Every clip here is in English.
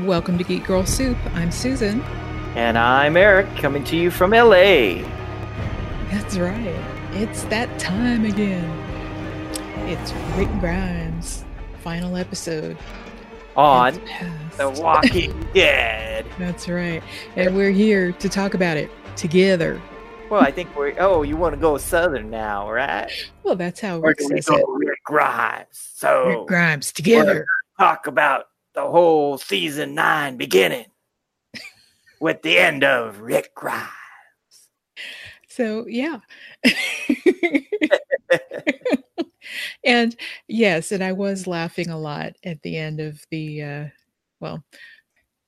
Welcome to Geek Girl Soup. I'm Susan. And I'm Eric, coming to you from LA. That's right. It's that time again. It's Rick Grimes' final episode. On The Walking Dead. That's right. And we're here to talk about it together. Well, I think we're. Oh, you want to go southern now, right? Well, that's how Or Rick do we says it. go Rick Grimes? So Rick Grimes together. talk about the whole season nine beginning with the end of Rick Grimes. So yeah. and yes, and I was laughing a lot at the end of the uh well,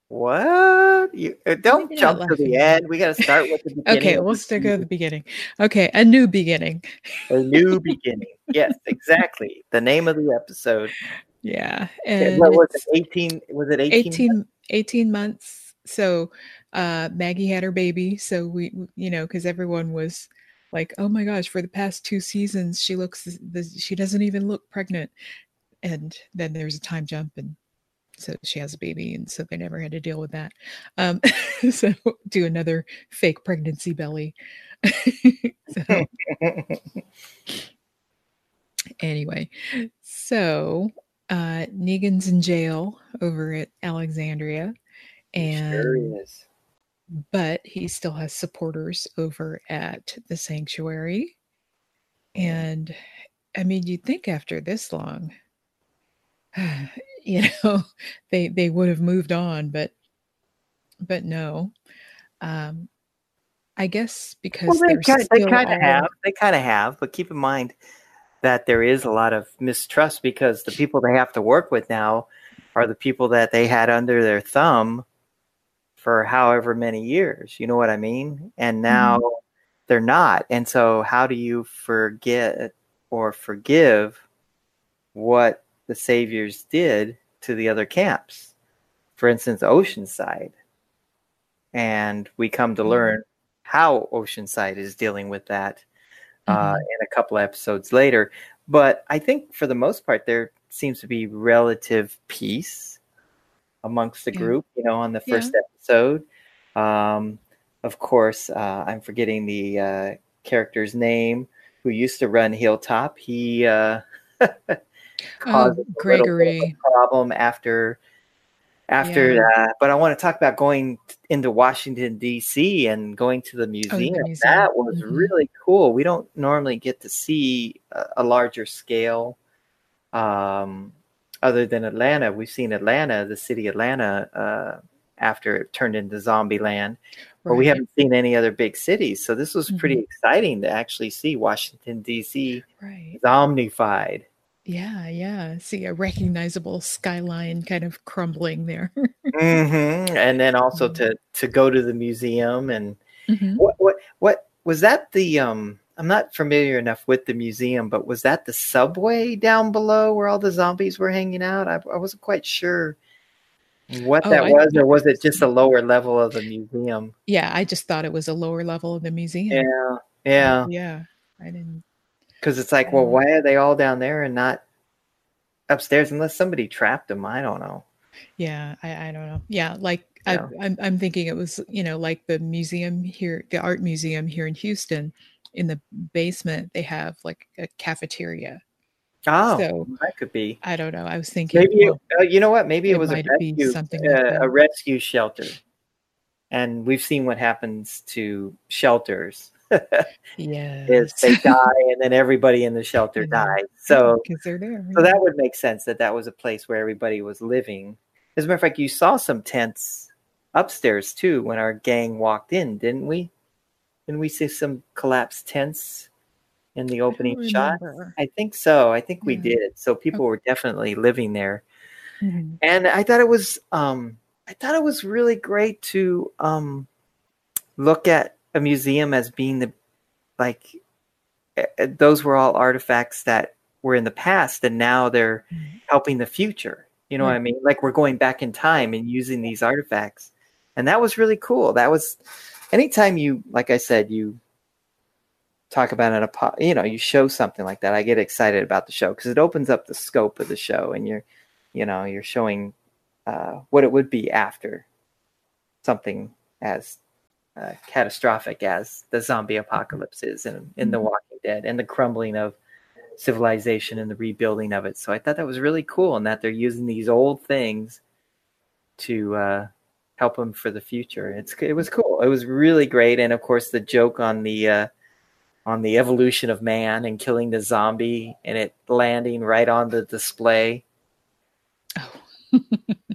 What? You uh, don't jump to the end. We got to start with the beginning. okay, we'll stick at the beginning. Okay, a new beginning. A new beginning. Yes, exactly. The name of the episode. Yeah. And what was it? 18? Was it 18? 18, 18 months. So uh Maggie had her baby. So we you know, because everyone was like, oh my gosh, for the past two seasons, she looks she doesn't even look pregnant. And then there's a time jump and so she has a baby and so they never had to deal with that. Um so do another fake pregnancy belly. so anyway, so uh Negan's in jail over at Alexandria and sure is. but he still has supporters over at the sanctuary. And I mean, you'd think after this long, you know, they they would have moved on, but but no. Um I guess because Well, they kind, they kind of have. They kind of have, but keep in mind that there is a lot of mistrust because the people they have to work with now are the people that they had under their thumb for however many years. You know what I mean? And now they're not. And so, how do you forget or forgive what the saviors did to the other camps? For instance, Oceanside. And we come to Mhm. learn how Oceanside is dealing with that uh, Mhm. in a couple episodes later. But I think for the most part, there seems to be relative peace amongst the Yeah. group. You know, on the first episode, um, of course, uh, I'm forgetting the uh, character's name who used to run Hilltop. He uh, caused a Gregory. problem after after Yeah. that. But I want to talk about going into Washington D.C. and going to the museum. Oh, museum. That was Mhm. really cool. We don't normally get to see a, a larger scale. Um, other than Atlanta, we've seen Atlanta, the city Atlanta, uh, after it turned into zombie land, but we haven't seen any other big cities. So this was pretty Mhm. exciting to actually see Washington D.C. right. zombified. Yeah, yeah. See a recognizable skyline kind of crumbling there. hmm And then also to to go to the museum and Mhm. what what what was that the um I'm not familiar enough with the museum, but was that the subway down below where all the zombies were hanging out? I, I wasn't quite sure what Oh, that I- was, or was it just a lower level of the museum? Yeah, I just thought it was a lower level of the museum. Yeah, yeah, Yeah. I didn't because it's like, well, why are they all down there and not upstairs? Unless somebody trapped them, I don't know. yeah, I, I don't know. Yeah, like Yeah. I I'm I'm thinking it was, you know, like the museum here, the art museum here in Houston, in the basement, they have like a cafeteria. Oh, So that could be. I don't know. I was thinking Maybe it, uh, you know what? Maybe it, it was a rescue, something uh, that. a rescue shelter, and we've seen what happens to shelters. Yeah. is they die, and then everybody in the shelter I know. dies. So, there. so that would make sense that that was a place where everybody was living. As a matter of fact, you saw some tents upstairs too when our gang walked in, didn't we? Didn't we see some collapsed tents in the I opening shot? I think so. I think we did. So people were definitely living there. Mhm. and I thought it was um I thought it was really great to um look at a museum as being the like eh, eh, those were all artifacts that were in the past and now they're Mhm. helping the future. You know what i mean? Like we're going back in time and using these artifacts. And that was really cool. That was anytime you like i said you talk about an you know you show something like that i get excited about the show because it opens up the scope of the show and you're you know you're showing uh, what it would be after something as uh, catastrophic as the zombie apocalypse is in, in The Walking Dead and the crumbling of civilization and the rebuilding of it. So I thought that was really cool and that they're using these old things to uh, help them for the future. It's it was cool. It was really great, and of course the joke on the uh, on the evolution of man and killing the zombie and it landing right on the display. Oh.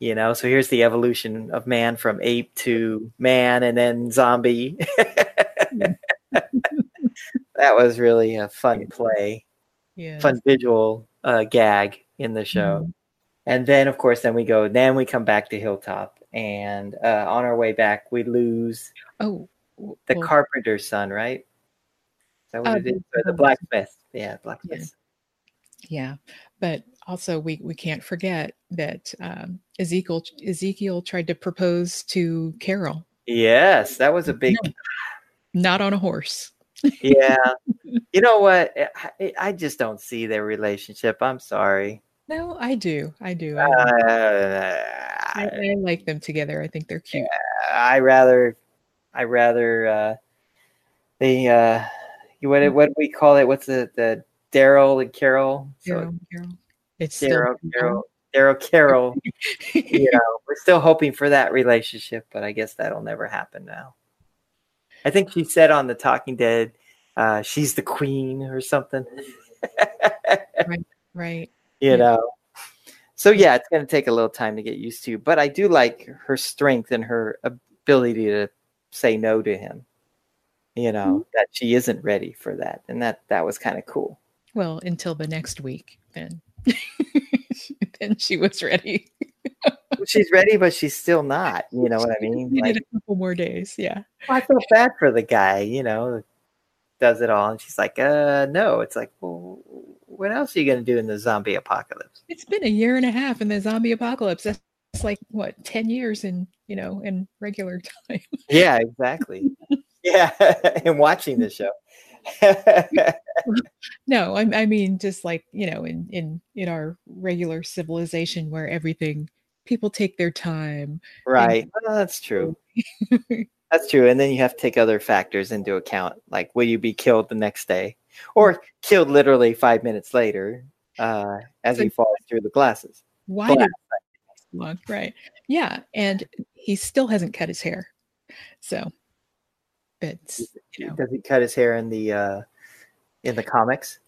you know, so here's the evolution of man from ape to man and then zombie. that was really a fun play, yeah. fun visual uh, gag in the show. Mm-hmm. And then, of course, then we go. Then we come back to Hilltop, and uh, on our way back, we lose. Oh, the well, carpenter's son, right? Is that what uh, it is? Or the blacksmith. Yeah, blacksmith. Yeah. but also we we can't forget that um, Ezekiel Ezekiel tried to propose to Carol. Yes, that was a big. No, not on a horse. yeah, you know what? I, I just don't see their relationship. I'm sorry. No, I do. I do. I, uh, I, I, like them together. I think they're cute. I rather, I rather, uh, they, uh, what, mm. what do we call it? What's the, the Daryl and Carol? Daryl, so, Carol. It's Daryl, Carol, Daryl, Carol. you know, we're still hoping for that relationship, but I guess that'll never happen now. I think she said on the Talking Dead, uh, she's the queen or something. right, right you yeah. know. So yeah, it's going to take a little time to get used to, but I do like her strength and her ability to say no to him. You know mm-hmm. that she isn't ready for that, and that that was kind of cool. Well, until the next week, then then she was ready. she's ready, but she's still not. You know what I mean? Needed like, a couple more days. Yeah. I feel bad for the guy. You know, does it all, and she's like, "Uh, no." It's like, well, what else are you going to do in the zombie apocalypse? It's been a year and a half in the zombie apocalypse. That's like what ten years in you know in regular time. yeah, exactly. yeah, and watching the show. no, I, I mean just like you know in in in our regular civilization where everything people take their time. Right, and, well, that's true. that's true, and then you have to take other factors into account, like will you be killed the next day? or killed literally five minutes later uh, as so, he falls through the glasses. Why did long? Right. Yeah. And he still hasn't cut his hair. So it's you know does he cut his hair in the uh in the comics?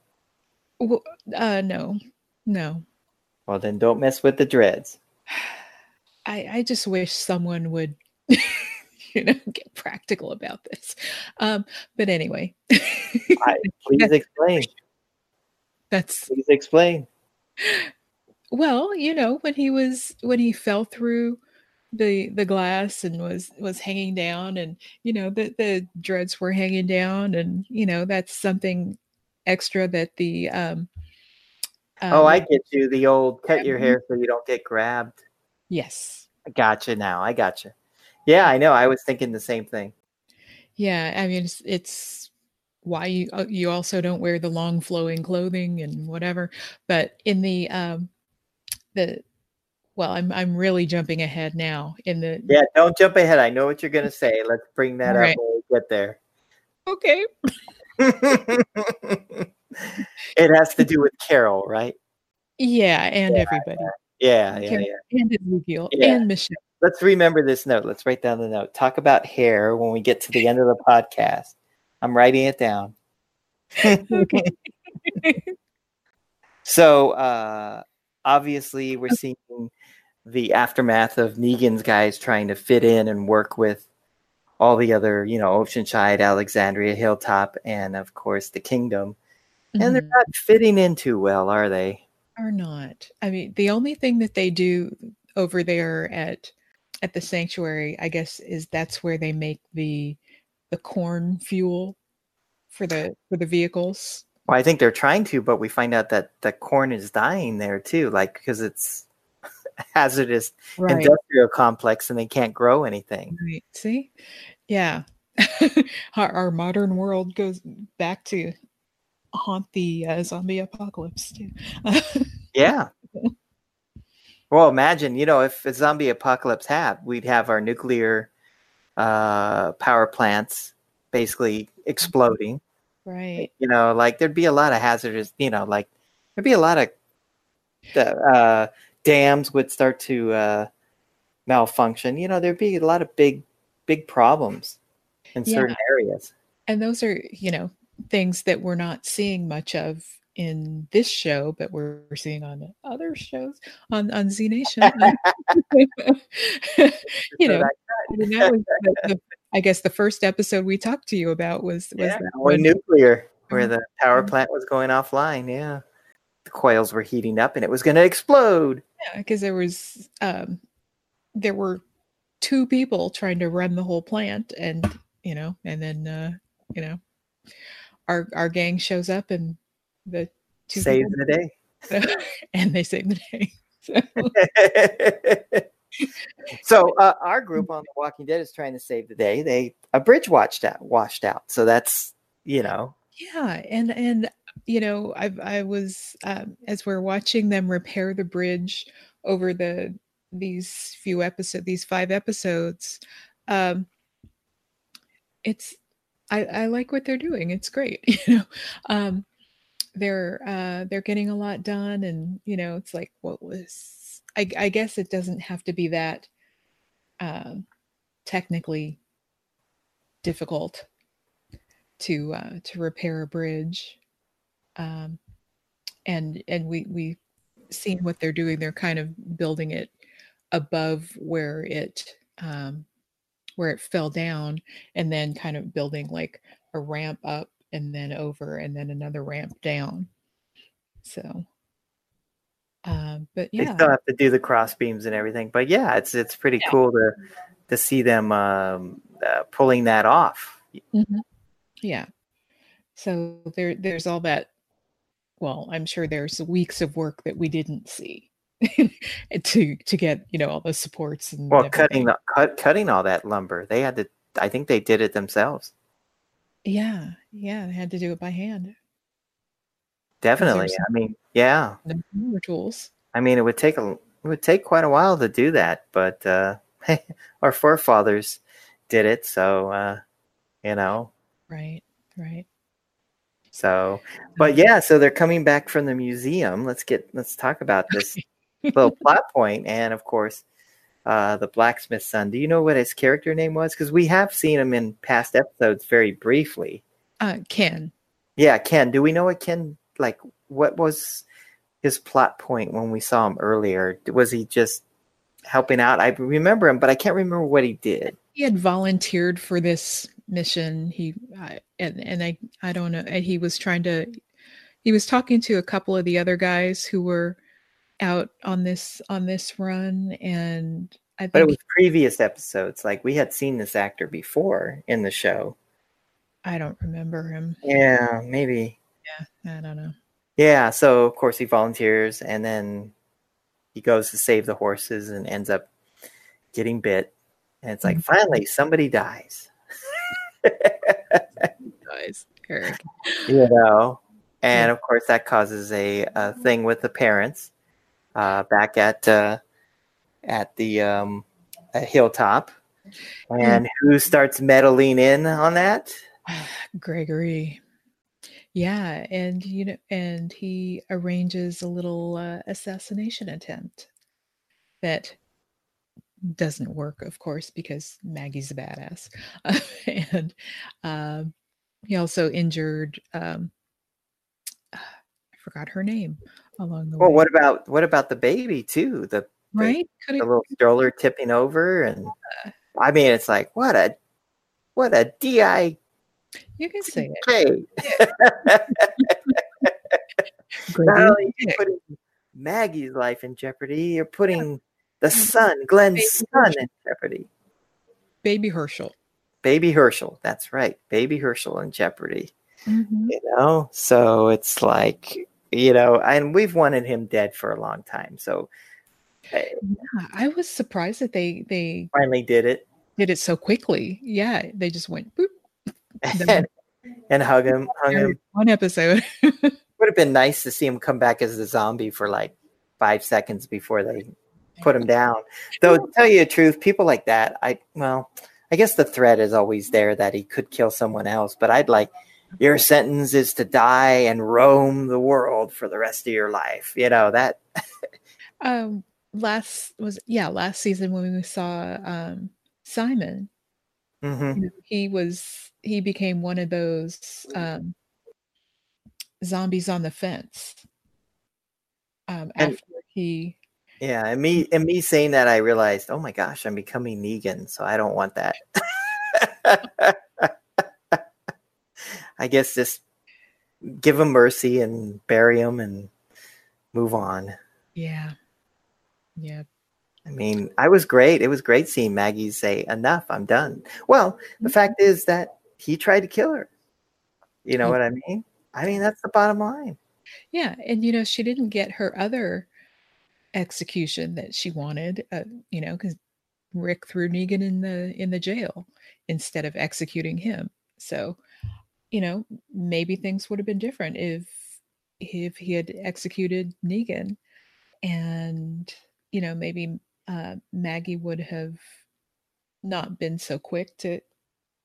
Well, uh no. No. Well then don't mess with the dreads. I I just wish someone would you know get practical about this um but anyway I, please explain that's please explain well you know when he was when he fell through the the glass and was was hanging down and you know the the dreads were hanging down and you know that's something extra that the um, um oh i get you the old cut your hair so you don't get grabbed yes i gotcha now i gotcha yeah, I know. I was thinking the same thing. Yeah, I mean, it's, it's why you uh, you also don't wear the long flowing clothing and whatever. But in the um, the well, I'm I'm really jumping ahead now. In the yeah, don't jump ahead. I know what you're gonna say. Let's bring that up when we get there. Okay. it has to do with Carol, right? Yeah, and yeah, everybody. Yeah, yeah, yeah. And Ezekiel yeah. and Michelle let's remember this note. Let's write down the note. Talk about hair when we get to the end of the podcast. I'm writing it down. Okay so uh, obviously, we're seeing the aftermath of Negan's guys trying to fit in and work with all the other, you know, Oceanside, Alexandria, Hilltop, and of course the Kingdom. Mm-hmm. And they're mm-hmm. not fitting in too well, are they? Are not. I mean, the only thing that they do over there at at the sanctuary, I guess is that's where they make the the corn fuel for the for the vehicles. Well, I think they're trying to, but we find out that the corn is dying there too, like because it's hazardous right. industrial complex and they can't grow anything. Right. See, yeah, our, our, modern world goes back to haunt the uh, zombie apocalypse too. yeah. Well, imagine, you know, if a zombie apocalypse happened, we'd have our nuclear uh, power plants basically exploding. Right. You know, like there'd be a lot of hazardous, you know, like there'd be a lot of uh, dams would start to uh, malfunction. You know, there'd be a lot of big, big problems in Yeah. certain areas. And those are, you know, things that we're not seeing much of in this show, but we're seeing on other shows on on Z Nation. you know, I mean, that was the, the, I guess the first episode we talked to you about was was yeah, or nuclear, where Mhm. the power Mhm. plant was going offline. Yeah, the coils were heating up and it was going to explode. Because there was um there were two people trying to run the whole plant and you know and then uh you know our our gang shows up and the two Saves people- the day. and they save the day so so uh, our group on The Walking Dead is trying to save the day. They a bridge washed out, washed out. So that's you know yeah and and you know i i was um as we're watching them repair the bridge over the these few episodes these five episodes um it's i i like what they're doing. It's great you know? Um they're uh they're getting a lot done and you know it's like what was i i guess it doesn't have to be that um technically difficult to uh to repair a bridge um and and we we seen what they're doing they're kind of building it above where it um where it fell down and then kind of building like a ramp up and then over and then another ramp down so um but they still have to do the cross beams and everything. But yeah, it's it's pretty Yeah. cool to to see them um, uh, pulling that off. Mhm. Yeah. So there there's all that well, I'm sure there's weeks of work that we didn't see to to get, you know, all the supports and Well, cutting the, cut cutting all that lumber, they had to. I think they did it themselves. Yeah, yeah, they had to do it by hand. Definitely. I mean, yeah. Tools. I mean, it would take a it would take quite a while to do that, but uh, our forefathers did it, so uh, you know. Right, right. So, but yeah, so they're coming back from the museum. Let's get let's talk about this little plot point, and of course, uh, the blacksmith's son. Do you know what his character name was? Because we have seen him in past episodes very briefly. Uh Ken. Yeah, Ken. Do we know what Ken like? What was his plot point when we saw him earlier? Was he just helping out? I remember him, but I can't remember what he did. He had volunteered for this mission. He I, and and I I don't know. and He was trying to he was talking to a couple of the other guys who were out on this on this run and I But it was previous episodes. Like we had seen this actor before in the show. I don't remember him. Yeah, maybe. Yeah i don't know. Yeah, so of course he volunteers and then he goes to save the horses and ends up getting bit. And it's like Mhm. finally somebody dies. Eric. you know. And of course that causes a, a thing with the parents uh, back at uh, at the um, at hilltop. And who starts meddling in on that? Gregory. Yeah, and you know, and he arranges a little uh, assassination attempt that doesn't work, of course, because Maggie's a badass, and um, he also injured. Um, I forgot her name along the Well, way. what about what about the baby too? The right? The have little stroller tipping over and I mean it's like what a what a DI you can say it. Not only putting Maggie's life in jeopardy, you're putting the son, Glenn's Baby son, in jeopardy. Baby Hershel. Baby Hershel, that's right, Baby Hershel in jeopardy. Mhm. You know, so it's like you know, and we've wanted him dead for a long time. So I Yeah, I was surprised that they they finally did it, did it so quickly. Yeah, they just went boop. and, hug him, hung him. One episode. Would have been nice to see him come back as a zombie for like five seconds before they put him down. Though, to tell you the truth, people like that, I well, I guess the threat is always there that he could kill someone else. But I'd like your sentence is to die and roam the world for the rest of your life. You know that. um, last was yeah last season when we saw um Simon. Mm-hmm. He was he became one of those um, zombies on the fence. Um, And- after he Yeah, and me and me saying that, I realized, oh my gosh, I'm becoming Negan, so I don't want that. I guess just give him mercy and bury him and move on. yeah yeah I mean, I was great. It was great seeing Maggie say, "Enough, I'm done." Well, the mm-hmm. fact is that he tried to kill her. You know what I mean? I mean, that's the bottom line. Yeah, and you know, she didn't get her other execution that she wanted, uh, you know, because Rick threw Negan in the in the jail instead of executing him. So, you know, maybe things would have been different if if he had executed Negan, and you know, maybe uh, Maggie would have not been so quick to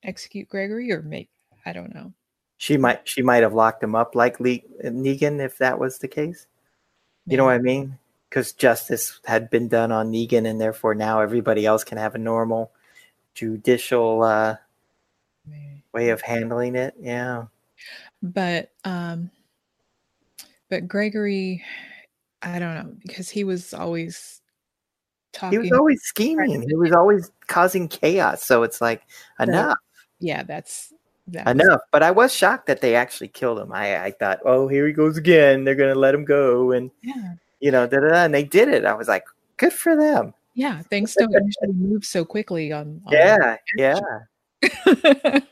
execute Gregory, or maybe I don't know. She might she might have locked him up like Le- Negan if that was the case. You know what I mean? Because justice had been done on Negan, and therefore now everybody else can have a normal judicial uh, way of handling it. Yeah. but um but gregory i don't know because he was always talking. He was always scheming. He was always causing chaos. So it's like enough, yeah that's that was- enough. But I was shocked that they actually killed him. I, I thought, oh, here he goes again. They're gonna let him go, and yeah you know, da da da. And they did it. I was like, good for them. yeah things don't usually move so quickly on, on Yeah, yeah,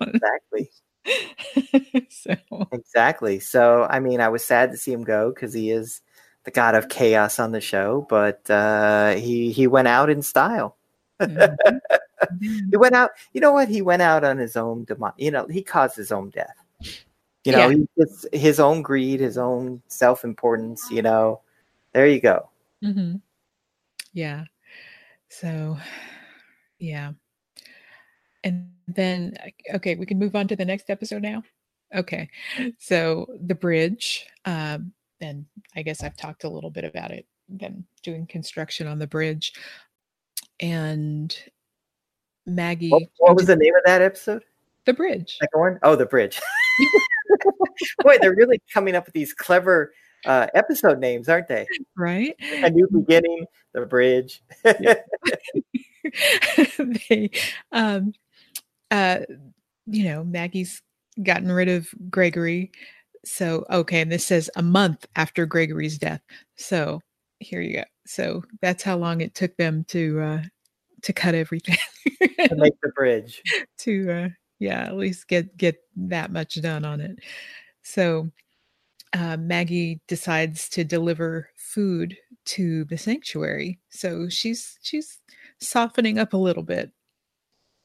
exactly. so Exactly. So, I mean, I was sad to see him go because he is the god of chaos on the show, but uh, he he went out in style. mhm. He went out. You know what? He went out on his own demo You know, he caused his own death. You know, Yeah. he just his own greed, his own self importance. You know, there you go. Mhm. yeah so yeah and then okay we can move on to the next episode now okay so the bridge um and i guess i've talked a little bit about it them doing construction on the bridge and maggie What, what was the name of that episode? the bridge Second one? Oh, the bridge. Boy, they're really coming up with these clever uh, episode names, aren't they? right A new beginning, the bridge. they um uh you know maggie's gotten rid of gregory so okay and this says a month after gregory's death so here you go so that's how long it took them to uh to cut everything to make the bridge. to uh yeah at least get get that much done on it so uh, maggie decides to deliver food to the sanctuary. So she's she's softening up a little bit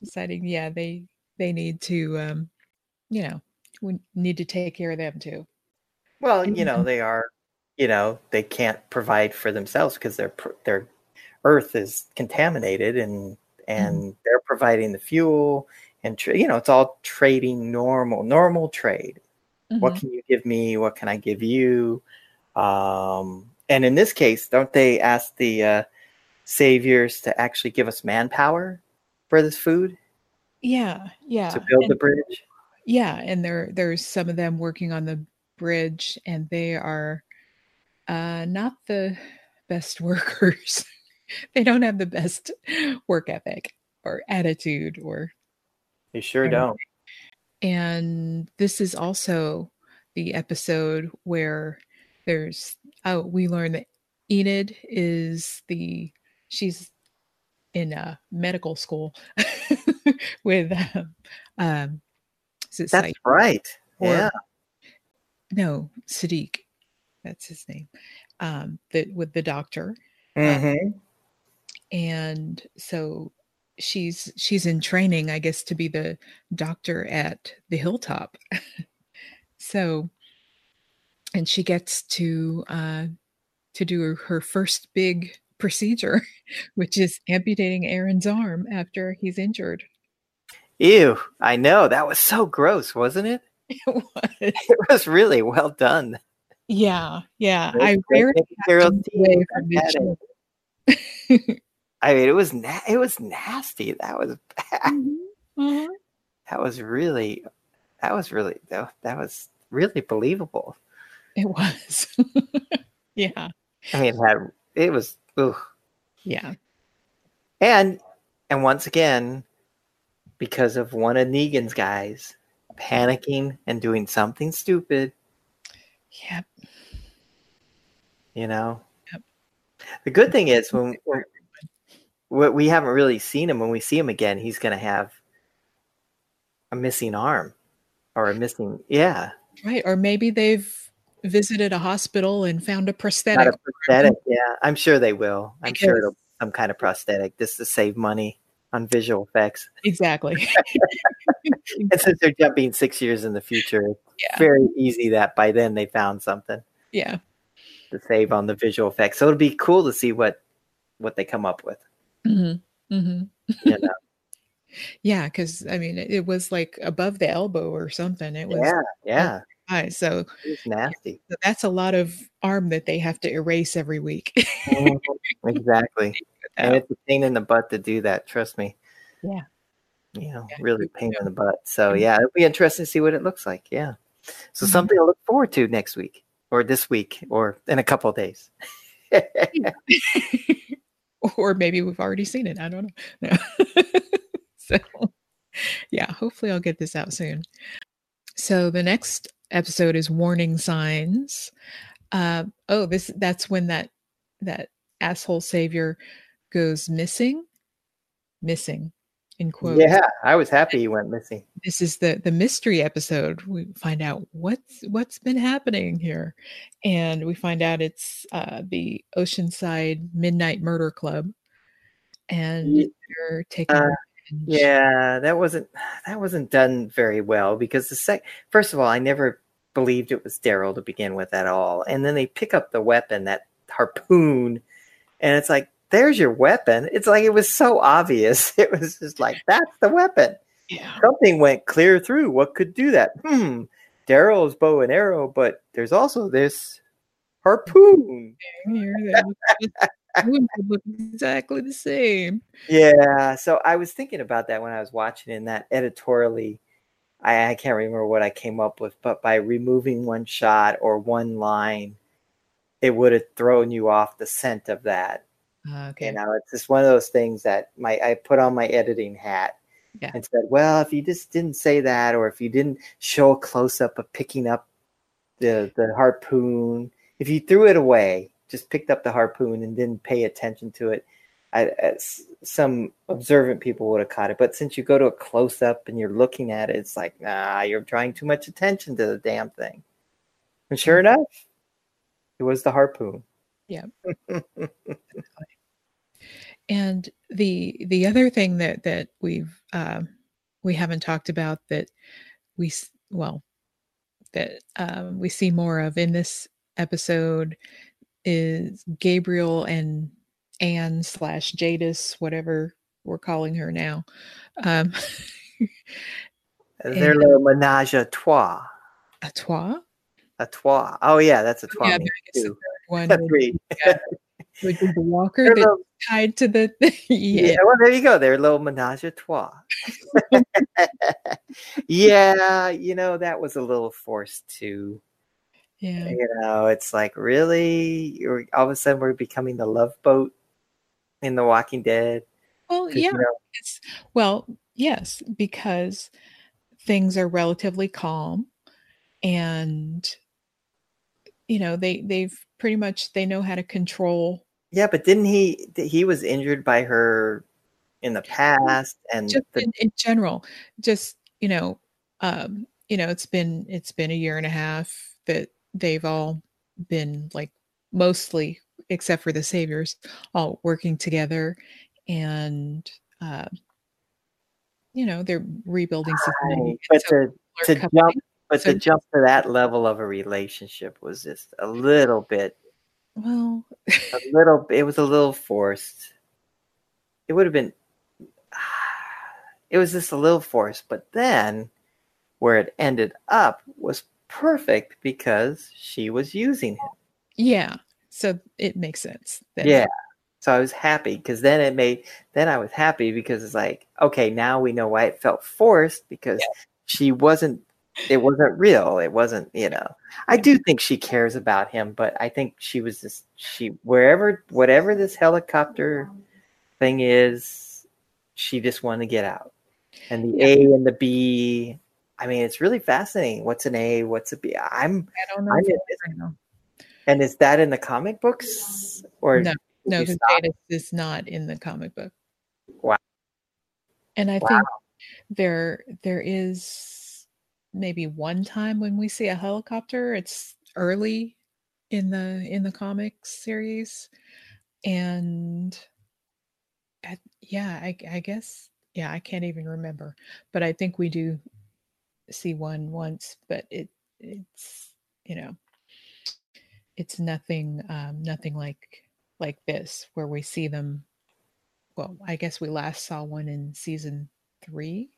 deciding yeah they they need to um you know we need to take care of them too. Well, you know, they are, you know, they can't provide for themselves because their their earth is contaminated and and they're providing the fuel and tra- you know, it's all trading normal normal trade. What Mhm. can you give me? What can I give you? Um and in this case, don't they ask the uh saviors to actually give us manpower for this food yeah yeah to build and- the bridge? yeah and there there's some of them working on the bridge and they are uh not the best workers they don't have the best work ethic or attitude or They sure don't. And this is also the episode where there's oh we learn that enid is the she's in a medical school with um, um is it That's Said? right. or- yeah. no Siddiq that's his name um that with the doctor hmm and so she's she's in training i guess to be the doctor at the hilltop so and she gets to uh to do her first big procedure, which is amputating Aaron's arm after he's injured. Ew, I know. That was so gross, wasn't it? It was. It was really well done. Yeah, yeah. I rarely material have to team away from it. I mean, it was na- it was nasty. That was bad. Mhm, uh-huh. That was really that was really that, that was really believable. It was. yeah, I mean, it had it was ugh. yeah. and and once again, because of one of Negan's guys panicking and doing something stupid, Yep. you know. Yep. The good thing is when, when we we haven't really seen him. When we see him again, he's going to have a missing arm or a missing, yeah, Right. Or maybe they've visited a hospital and found a not prosthetic. a prosthetic. Yeah, I'm sure they will. I'm sure it'll be some kind of prosthetic just to save money on visual effects. Exactly. And since they're jumping six years in the future, it's Yeah. very easy that by then they found something yeah. to save on the visual effects. So it'll be cool to see what what they come up with. Hmm hmm You know? Yeah. Because, I mean, it, it was like above the elbow or something. It was yeah, yeah. So, it's nasty. so that's a lot of arm that they have to erase every week. exactly, and it's a pain in the butt to do that. Trust me. Yeah. You know, Yeah, really pain in the butt. So Mhm. yeah, it'll be interesting to see what it looks like. Yeah. So Mhm. something to look forward to next week, or this week, or in a couple of days. or maybe we've already seen it. I don't know. No. so, yeah, hopefully I'll get this out soon. So the next episode is warning signs. Uh, oh, this that's when that that asshole savior goes missing. Missing, in quotes. yeah, I was happy he went missing. This is the the mystery episode. We find out what's what's been happening here, and we find out it's uh, the Oceanside Midnight Murder Club, and they're taking. uh, revenge. Yeah, that wasn't that wasn't done very well because the sec first of all, I never believed it was Daryl to begin with at all, and then they pick up the weapon, that harpoon, and it's like, there's your weapon. It's like it was so obvious. It was just like that's the weapon. yeah, Something went clear through. What could do that? Hmm. Daryl's bow and arrow, but there's also this harpoon. here that was- exactly the same. Yeah, so I was thinking about that when I was watching in that editorially. I, I can't remember what I came up with, but by removing one shot or one line, it would have thrown you off the scent of that. Uh, okay. You know, it's just one of those things that my I put on my editing hat Yeah. and said, well, if you just didn't say that, or if you didn't show a close up of picking up the the harpoon, if you threw it away, just picked up the harpoon and didn't pay attention to it, I, some observant people would have caught it. But since you go to a close up and you're looking at it, it's like, nah, you're drawing too much attention to the damn thing. And sure enough, it was the harpoon. Yeah. And the the other thing that that we've um, we haven't talked about that we well that um, we see more of in this episode is Gabriel and Anne slash Jadis, whatever we're calling her now. Um, Their little menage a trois. a trois. A trois. Oh yeah, that's a Oh, trois. yeah, means but I guess the two. third one That's would, would the walker that's little- tied to the yeah. yeah. well, there you go. Their little menage a trois. yeah, you know that was a little forced too. yeah. You know, it's like really, you're, all of a sudden we're becoming the love boat in The Walking Dead. Well, yeah. you know, It's well, yes, because things are relatively calm and you know, they they've pretty much they know how to control yeah, but didn't he? He was injured by her in the past, and just the, in, in general, just, you know, um, you know, it's been it's been a year and a half that they've all been like mostly except for the saviors all working together and uh you know they're rebuilding society but so to, to jump, but so to jump to that level of a relationship was just a little bit Well, a little. It was a little forced. It would have been. It was just a little forced, but then where it ended up was perfect because she was using him. yeah. So it makes sense. that- Yeah. So I was happy because then it made then I was happy because it's like, okay, now we know why it felt forced because she wasn't it wasn't real. It wasn't, you know. I do think she cares about him, but I think she was just she wherever whatever this helicopter thing is, she just wanted to get out. And the A and the B, I mean, it's really fascinating. What's an A? What's a B? I'm I don't know. I'm if in it's right now. and is that in the comic books or No, No? Jadis is not in the comic book. Wow. And I Wow. think there there is maybe one time when we see a helicopter. It's early in the in the comics series, and I, yeah, I, I guess yeah, I can't even remember, but I think we do see one once, but it it's you know it's nothing um, nothing like like this where we see them well i guess we last saw one in season three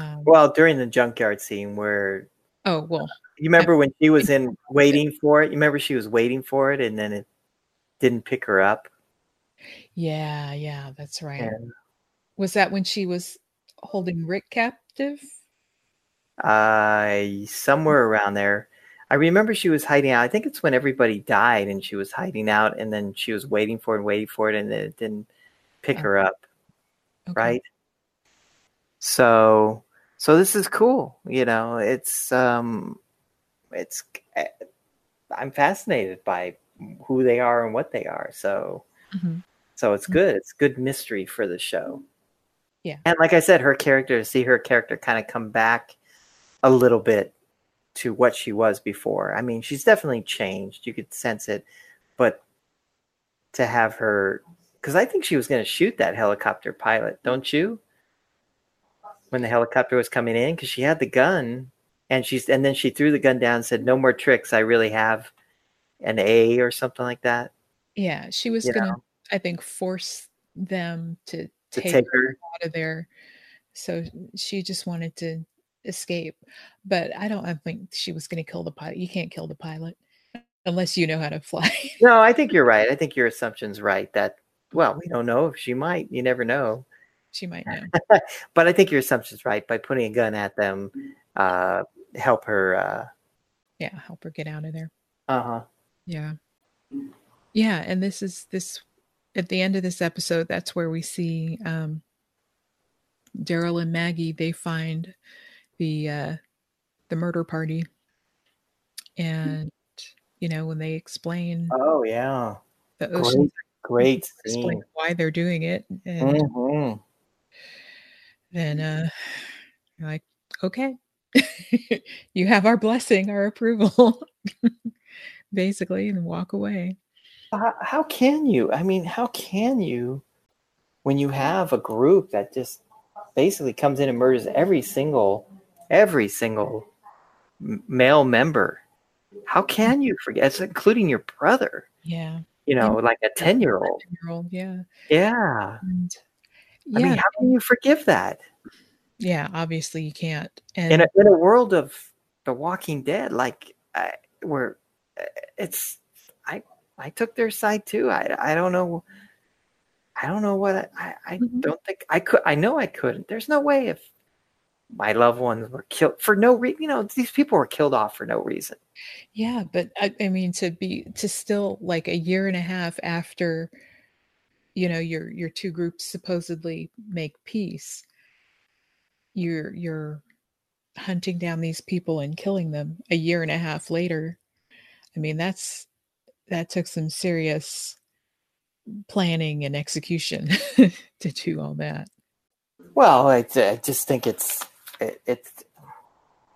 um, Well, during the junkyard scene where oh well you remember when she was in waiting for it, you remember she was waiting for it and then it didn't pick her up. yeah yeah that's right And was that when she was holding rick captive uh somewhere around there. I remember she was hiding out. I think it's when everybody died and she was hiding out and then she was waiting for it and waiting for it and it didn't pick Oh. her up, Okay. right? So so this is cool, you know. It's um it's eh, I'm fascinated by who they are and what they are. So Mhm. So it's good. It's good mystery for the show. Yeah. And like I said, her character, to see her character kind of come back a little bit to what she was before. I mean, she's definitely changed. You could sense it. But to have her, because I think she was going to shoot that helicopter pilot, don't you? When the helicopter was coming in, because she had the gun and she's, and then she threw the gun down and said, no more tricks. I really have an A or something like that. yeah she was You gonna know? i think force them to To take, take her her. out of there so she just wanted to escape but i don't i think she was going to kill the pilot you can't kill the pilot unless you know how to fly No, I think you're right. I think your assumption's right that well, we don't know if she might. You never know. She might know But I think your assumption's right. By putting a gun at them, uh, help her. Uh yeah help her get out of there Uh huh. Yeah. Yeah, and this is this at the end of this episode, that's where we see um Daryl and Maggie, they find the uh the murder party. And you know, when they explain Oh yeah. the Great, ocean great explain scene. why they're doing it and Mhm. Then uh you're like, okay. you have our blessing, our approval. Basically, and walk away. How, how can you? I mean, how can you when you have a group that just basically comes in and murders every single every single male member? How can you forget? It's including your brother. Yeah. You know, like a ten year old. Yeah. Yeah. And I mean, yeah, how can you forgive that yeah, obviously you can't. And in a in a world of The Walking Dead? Like, I, where uh, it's, I I took their side too. I I don't know. I don't know what I I, I Mhm. don't think I could. I know I couldn't. There's no way if my loved ones were killed for no reason. You know, these people were killed off for no reason. yeah, but I, I mean to be to still like a year and a half after you know your your two groups supposedly make peace, you're you're hunting down these people and killing them a year and a half later. I mean, that's that took some serious planning and execution to do all that. Well, I, I just think it's it, it's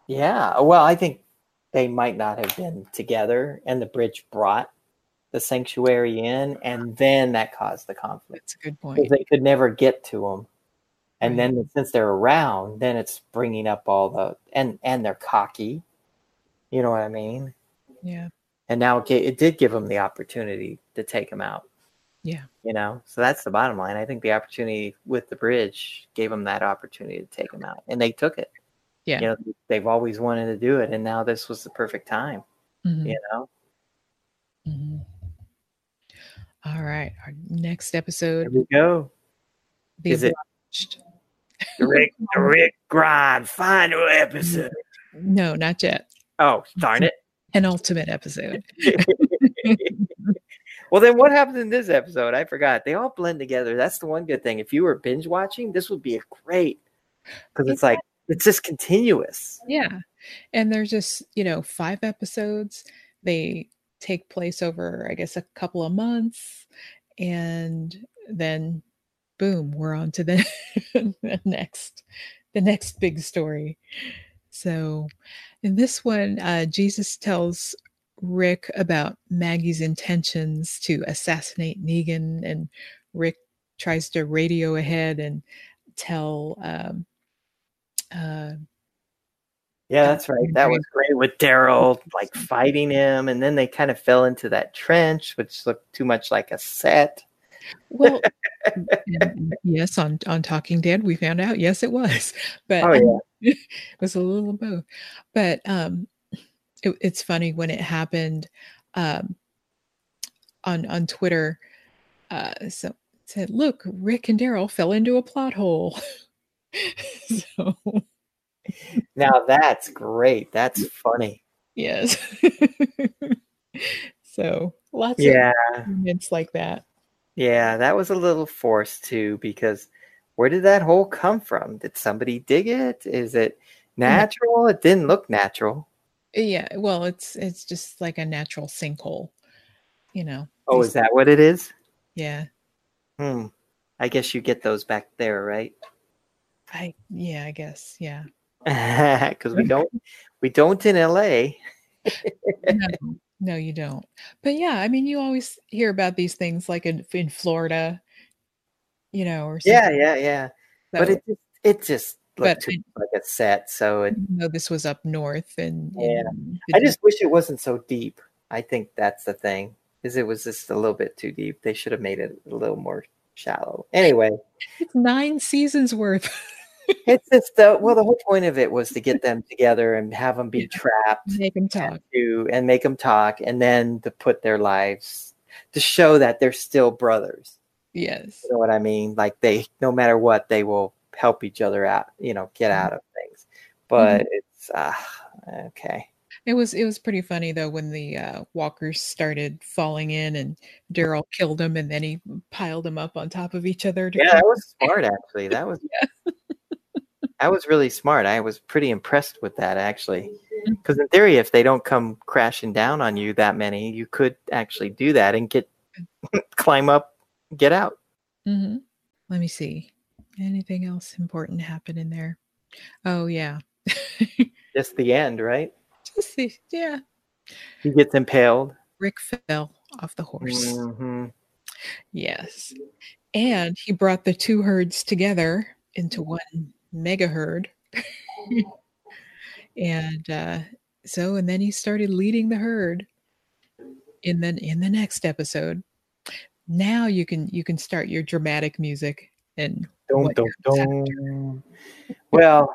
yeah. Well, I think they might not have been together, and the bridge brought the sanctuary in, and then that caused the conflict That's a good because point. they could never get to them. And Right. then since they're around, then it's bringing up all the and and they're cocky. You know what I mean? Yeah. and now it, it did give them the opportunity to take them out. Yeah. You know, so that's the bottom line. I think the opportunity with the bridge gave them that opportunity to take them out, and they took it. Yeah. You know, they've always wanted to do it, and now this was the perfect time. Mhm. You know, Mhm. All right. Our next there episode. we go. The Is it- Obliged. The Rick, Rick Grimes final episode. No, not yet. Oh, darn it. An ultimate episode. well, then what happens in this episode? I forgot. They all blend together. That's the one good thing. If you were binge watching, this would be a great because it's like it's just continuous. Yeah. And there's just, you know, five episodes. They take place over, I guess, a couple of months. And then boom, we're on to the, the next, the next big story. So in this one, uh, Jesus tells Rick about Maggie's intentions to assassinate Negan, and Rick tries to radio ahead and tell um, uh, Yeah, that's right. That was great with Daryl like fighting him, and then they kind of fell into that trench, which looked too much like a set. Well, yes, on on Talking Dead, we found out yes, it was, but Oh yeah, it was a little both. But um, it, it's funny when it happened um, on on Twitter. Uh, so said, "Look, Rick and Daryl fell into a plot hole." so now that's great. That's funny. yes, so lots Yeah, of moments like that. yeah, that was a little forced too because where did that hole come from? Did somebody dig it? Is it natural? It didn't look natural. Yeah, well, it's it's just like a natural sinkhole, you know. Oh, is that what it is? yeah. Hmm. I guess you get those back there, right? I yeah, I guess yeah. Because we don't, we don't in LA. no, no, you don't. But yeah, I mean, you always hear about these things like in in Florida, you know, or Yeah, something. yeah, yeah. But So, it just, it just looked too I- like a set. So it, though this was up north and, Yeah. and I just wish it wasn't so deep. I think that's the thing. Is it was just a little bit too deep. They should have made it a little more shallow. Anyway, it's nine seasons worth. It's just the well, the whole point of it was to get them together and have them be Yeah. trapped Make them talk. to and make them talk, and then to put their lives to show that they're still brothers. Yes. You know what I mean? Like they, no matter what, they will help each other out. You know, get out of things. But it's uh, okay. It was it was pretty funny though when the uh, walkers started falling in and Daryl killed them and then he piled them up on top of each other. Yeah, that was smart. Actually, that was that was really smart. I was pretty impressed with that actually. Because in theory, if they don't come crashing down on you that many, you could actually do that and get climb up, get out. Mhm. Let me see. Anything else important happen in there? Oh yeah. Just the end, right? Just the Yeah. He gets impaled. Rick fell off the horse. hmm Yes. And he brought the two herds together into one mega herd. and uh, so, and then he started leading the herd in then in the next episode. Now you can you can start your dramatic music and dun, comes dun. Well,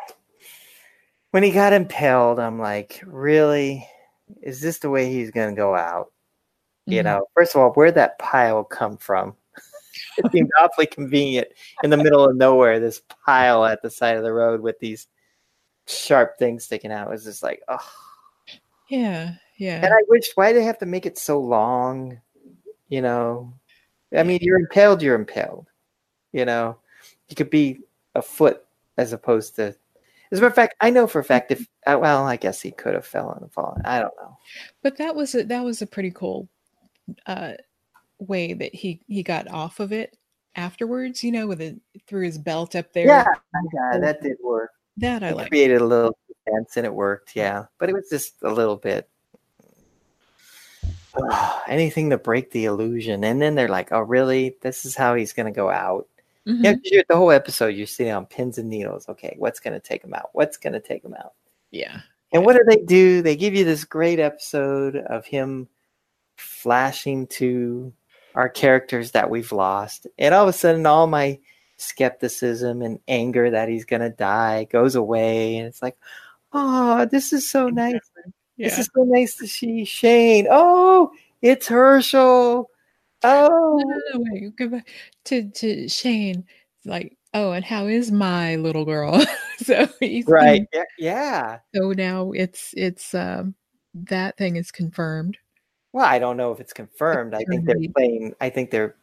when he got impaled, I'm like, really? Is this the way he's going to go out? You Mhm. know, first of all, where'd that pile come from? It seemed awfully convenient in the middle of nowhere. This pile at the side of the road with these sharp things sticking out It was just like, oh. yeah, yeah. And I wish why do they have to make it so long? You know, I mean, you're impaled. You're impaled. You know, you could be a foot as opposed to. As a matter of fact, I know for a fact if uh, well, I guess he could have fell and fallen. I don't know. But that was a, that was a pretty cool uh, way that he he got off of it afterwards. You know, with it through his belt up there. Yeah, yeah, that did work. that I like. created a little sense and it worked. Yeah, but it was just a little bit. anything to break the illusion, and then they're like, "Oh, really? This is how he's going to go out." Mhm. Yeah, the whole episode you're sitting on pins and needles. Okay, what's going to take him out? What's going to take him out? yeah. And what do they do? They give you this great episode of him flashing to our characters that we've lost. And all of a sudden, all my skepticism and anger that he's going to die goes away. And it's like, oh, this is so nice. Yeah. This is so nice to see Shane. Oh, it's Hershel. Oh, no, no, no, wait, go to, to Shane. Like, oh, and how is my little girl? so he's right. Yeah, yeah. So now it's it's um that thing is confirmed. Well, I don't know if it's confirmed. I think they're playing. I think they're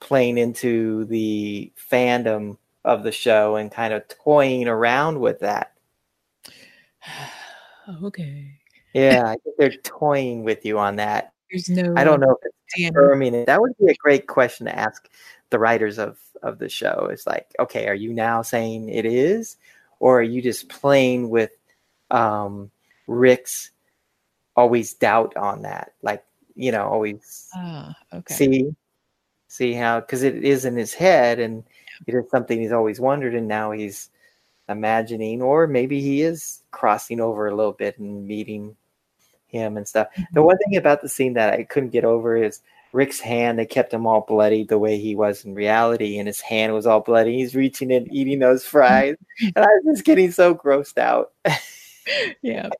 playing into the fandom of the show and kind of toying around with that. okay. Yeah, I think they're toying with you on that. There's no. I don't know if it's confirming it. That would be a great question to ask the writers of of the show. It's like, okay, are you now saying it is, or are you just playing with um, Rick's always doubt on that? Like, you know, always ah, okay. see see how because it is in his head and it is something he's always wondered, and now he's imagining, or maybe he is crossing over a little bit and meeting him and stuff. Mm-hmm. The one thing about the scene that I couldn't get over is Rick's hand. They kept him all bloody the way he was in reality, and his hand was all bloody. He's reaching in, eating those fries, and I was just getting so grossed out. yeah,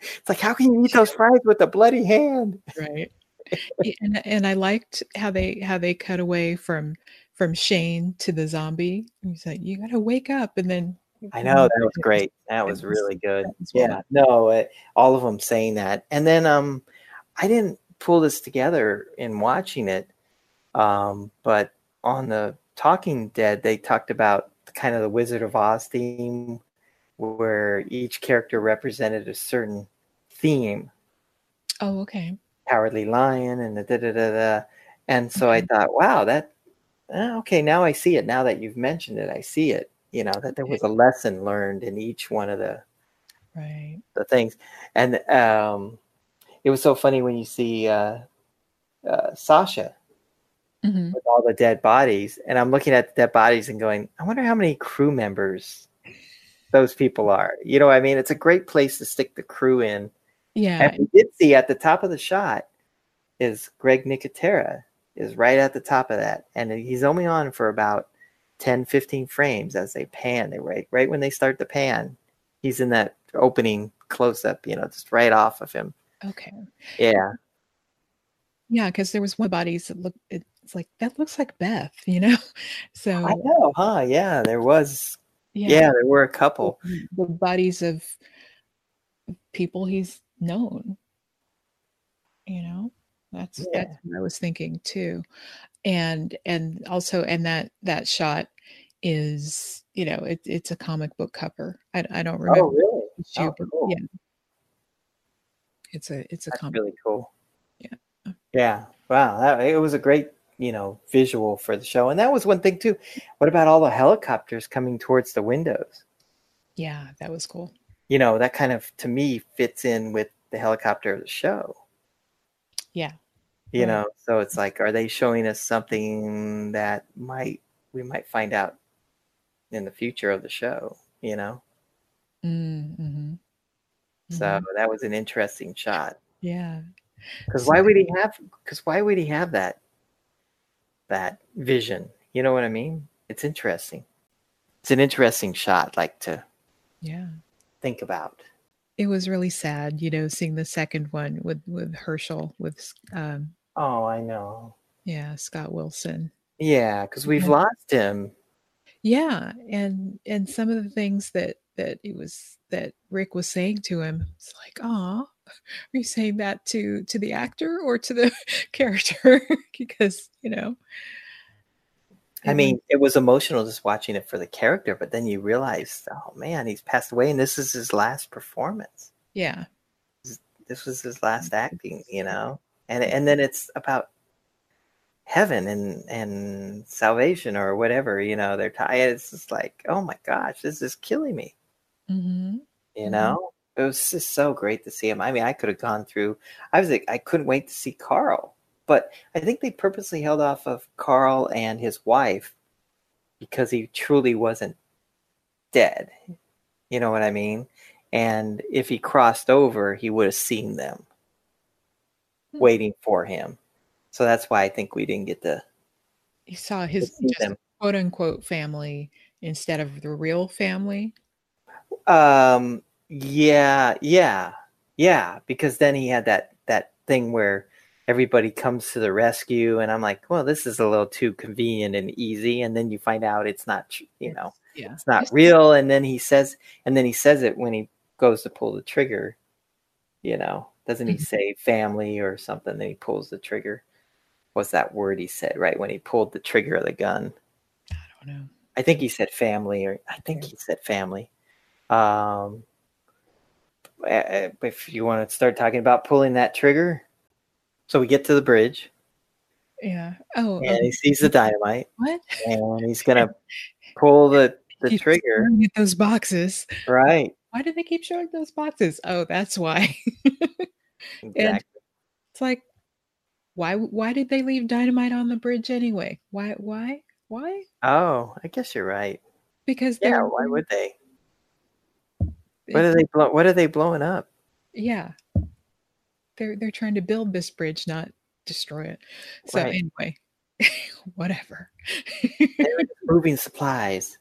it's like how can you eat those fries with a bloody hand? Right. and and I liked how they how they cut away from from Shane to the zombie. He's like, "You got to wake up," and then I know that was great. That was really good. Yeah, no, uh, all of them saying that, and then um, I didn't pull this together in watching it, um, but on the Talking Dead, they talked about kind of the Wizard of Oz theme, where each character represented a certain theme. Oh, okay. Cowardly Lion and the da da da da. And so I thought, wow, that uh, okay. Now I see it. Now that you've mentioned it, I see it you know that there was a lesson learned in each one of the right the things and um it was so funny when you see uh, uh sasha mm-hmm. with all the dead bodies and i'm looking at the dead bodies and going i wonder how many crew members those people are you know i mean it's a great place to stick the crew in yeah and we did see at the top of the shot is greg nicotero is right at the top of that and he's only on for about 10, 15 frames as they pan. They right right when they start to pan, he's in that opening close up, you know, just right off of him. Okay. Yeah. Yeah, because there was one bodies that look it's like that looks like Beth, you know. So I know, huh? Yeah, there was yeah, yeah there were a couple. Mm, the bodies of people he's known. You know? That's yeah. that's what I was thinking too and and also and that that shot is you know it, it's a comic book cover i, I don't oh, remember oh really issue, oh, cool. yeah it's a it's a That's comic really cool yeah yeah wow that, it was a great you know visual for the show. And that was one thing too. What about all the helicopters coming towards the windows? Yeah that was cool. You know that kind of to me fits in with the helicopter of the show. Yeah. You mm. know so it's like are they showing us something that might we might find out in the future of the show you know? Mm-hmm. so mm-hmm. that was an interesting shot. Yeah. Because why would he have because why would he have that that vision you know what i mean it's interesting it's an interesting shot like to yeah think about it was really sad, you know, seeing the second one with with Hershel with um Oh, I know. Yeah, Scott Wilson. Yeah, because we've yeah. lost him. Yeah, and and some of the things that that it was that Rick was saying to him, it's like, "Oh, are you saying that to to the actor or to the character?" because you know. I mean, it was emotional just watching it for the character, but then you realize, oh man, he's passed away, and this is his last performance. Yeah, this was his last acting, you know and and then it's about heaven and and salvation or whatever you know they're tired it's just like oh my gosh this is killing me mm-hmm. you know mm-hmm. It was just so great to see him i mean i could have gone through i was like i couldn't wait to see carl but i think they purposely held off of carl and his wife because he truly wasn't dead you know what i mean and if he crossed over he would have seen them waiting for him. So that's why I think we didn't get to. He saw his just quote unquote family instead of the real family. Um. Yeah. Yeah. Yeah. Because then he had that that thing where everybody comes to the rescue, and I'm like, well, this is a little too convenient and easy. And then you find out it's not. You know, Yeah. it's not real. And then he says, and then he says it when he goes to pull the trigger. You know, doesn't he Mhm. say family or something? Then he pulls the trigger. What's that word he said? Right when he pulled the trigger of the gun. I don't know. I think he said family, or I think he said family. Um, Uh, if you want to start talking about pulling that trigger, so we get to the bridge Yeah. Oh, and okay. he um, sees the dynamite, what? and he's gonna pull the the Keep trigger. at those boxes. Right, Why do they keep showing those boxes? Oh, that's why. exactly. It's like, why? Why did they leave dynamite on the bridge anyway? Why? Why? Why? Oh, I guess you're right. Because Yeah, they're why would they? What are they blow? What are they blowing up? Yeah, they're they're trying to build this bridge, not destroy it. So Right. anyway, whatever. They were just moving supplies.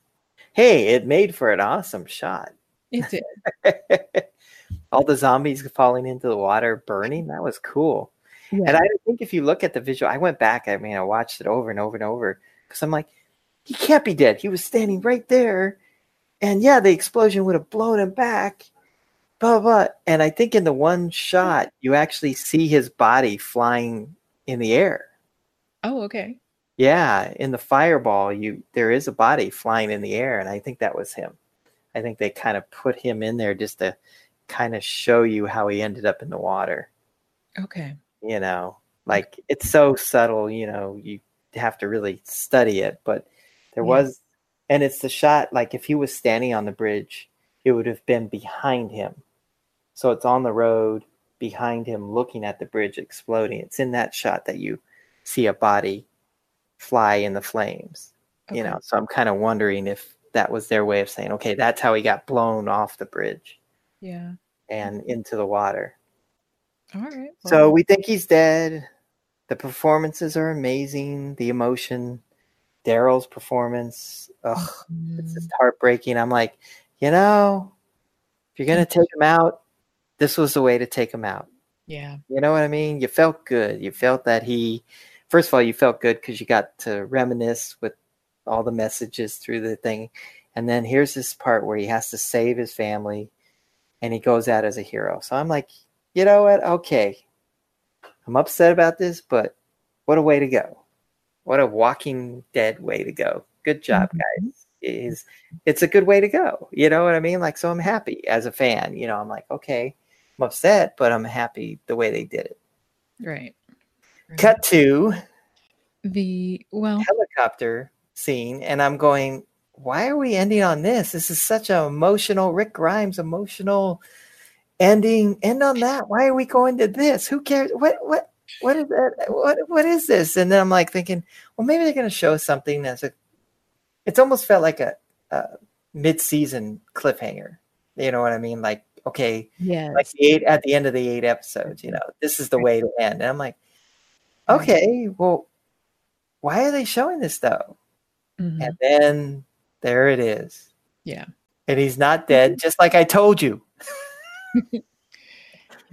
Hey, it made for an awesome shot. it did. All the zombies falling into the water, burning. That was cool. And I think if you look at the visual, I went back. I mean, I watched it over and over and over because I'm like, he can't be dead. He was standing right there, and yeah, the explosion would have blown him back. Blah blah. And I think in the one shot, you actually see his body flying in the air. Oh, okay. Yeah, in the fireball, you there is a body flying in the air, and I think that was him. I think they kind of put him in there just to kind of show you how he ended up in the water. Okay. You know, like it's so subtle. You know, you have to really study it. But there Yeah. was, and it's the shot. Like if he was standing on the bridge, it would have been behind him. So it's on the road behind him, looking at the bridge exploding. It's in that shot that you see a body fly in the flames you know so i'm kind of wondering if that was their way of saying okay that's how he got blown off the bridge Yeah. and into the water All right. so we think he's dead the performances are amazing the emotion daryl's performance ugh, it's mm, just heartbreaking i'm like you know if you're gonna take him out this was the way to take him out yeah. you know what I mean? You felt good. You felt that he, first of all, you felt good because you got to reminisce with all the messages through the thing. And then here's this part where he has to save his family and he goes out as a hero. So I'm like, you know what? Okay. I'm upset about this, but what a way to go. What a walking dead way to go. Good job, Mhm. guys. Is it's a good way to go. You know what I mean? Like, so I'm happy as a fan. You know, I'm like, okay, I'm upset, but I'm happy the way they did it. Right. right. Cut to the well. helicopter scene, and I'm going, why are we ending on this? This is such an emotional, Rick Grimes emotional ending. End on that. Why are we going to this? Who cares? What what what is that? What what is this? And then I'm like thinking, well, maybe they're going to show something that's a. It's almost felt like a, a mid-season cliffhanger. You know what I mean? Like, okay, yeah, like the eight at the end of the eight episodes, you know, this is the way to end. And I'm like, okay, well, why are they showing this though? Mhm. And then there it is. Yeah. And he's not dead, just like I told you.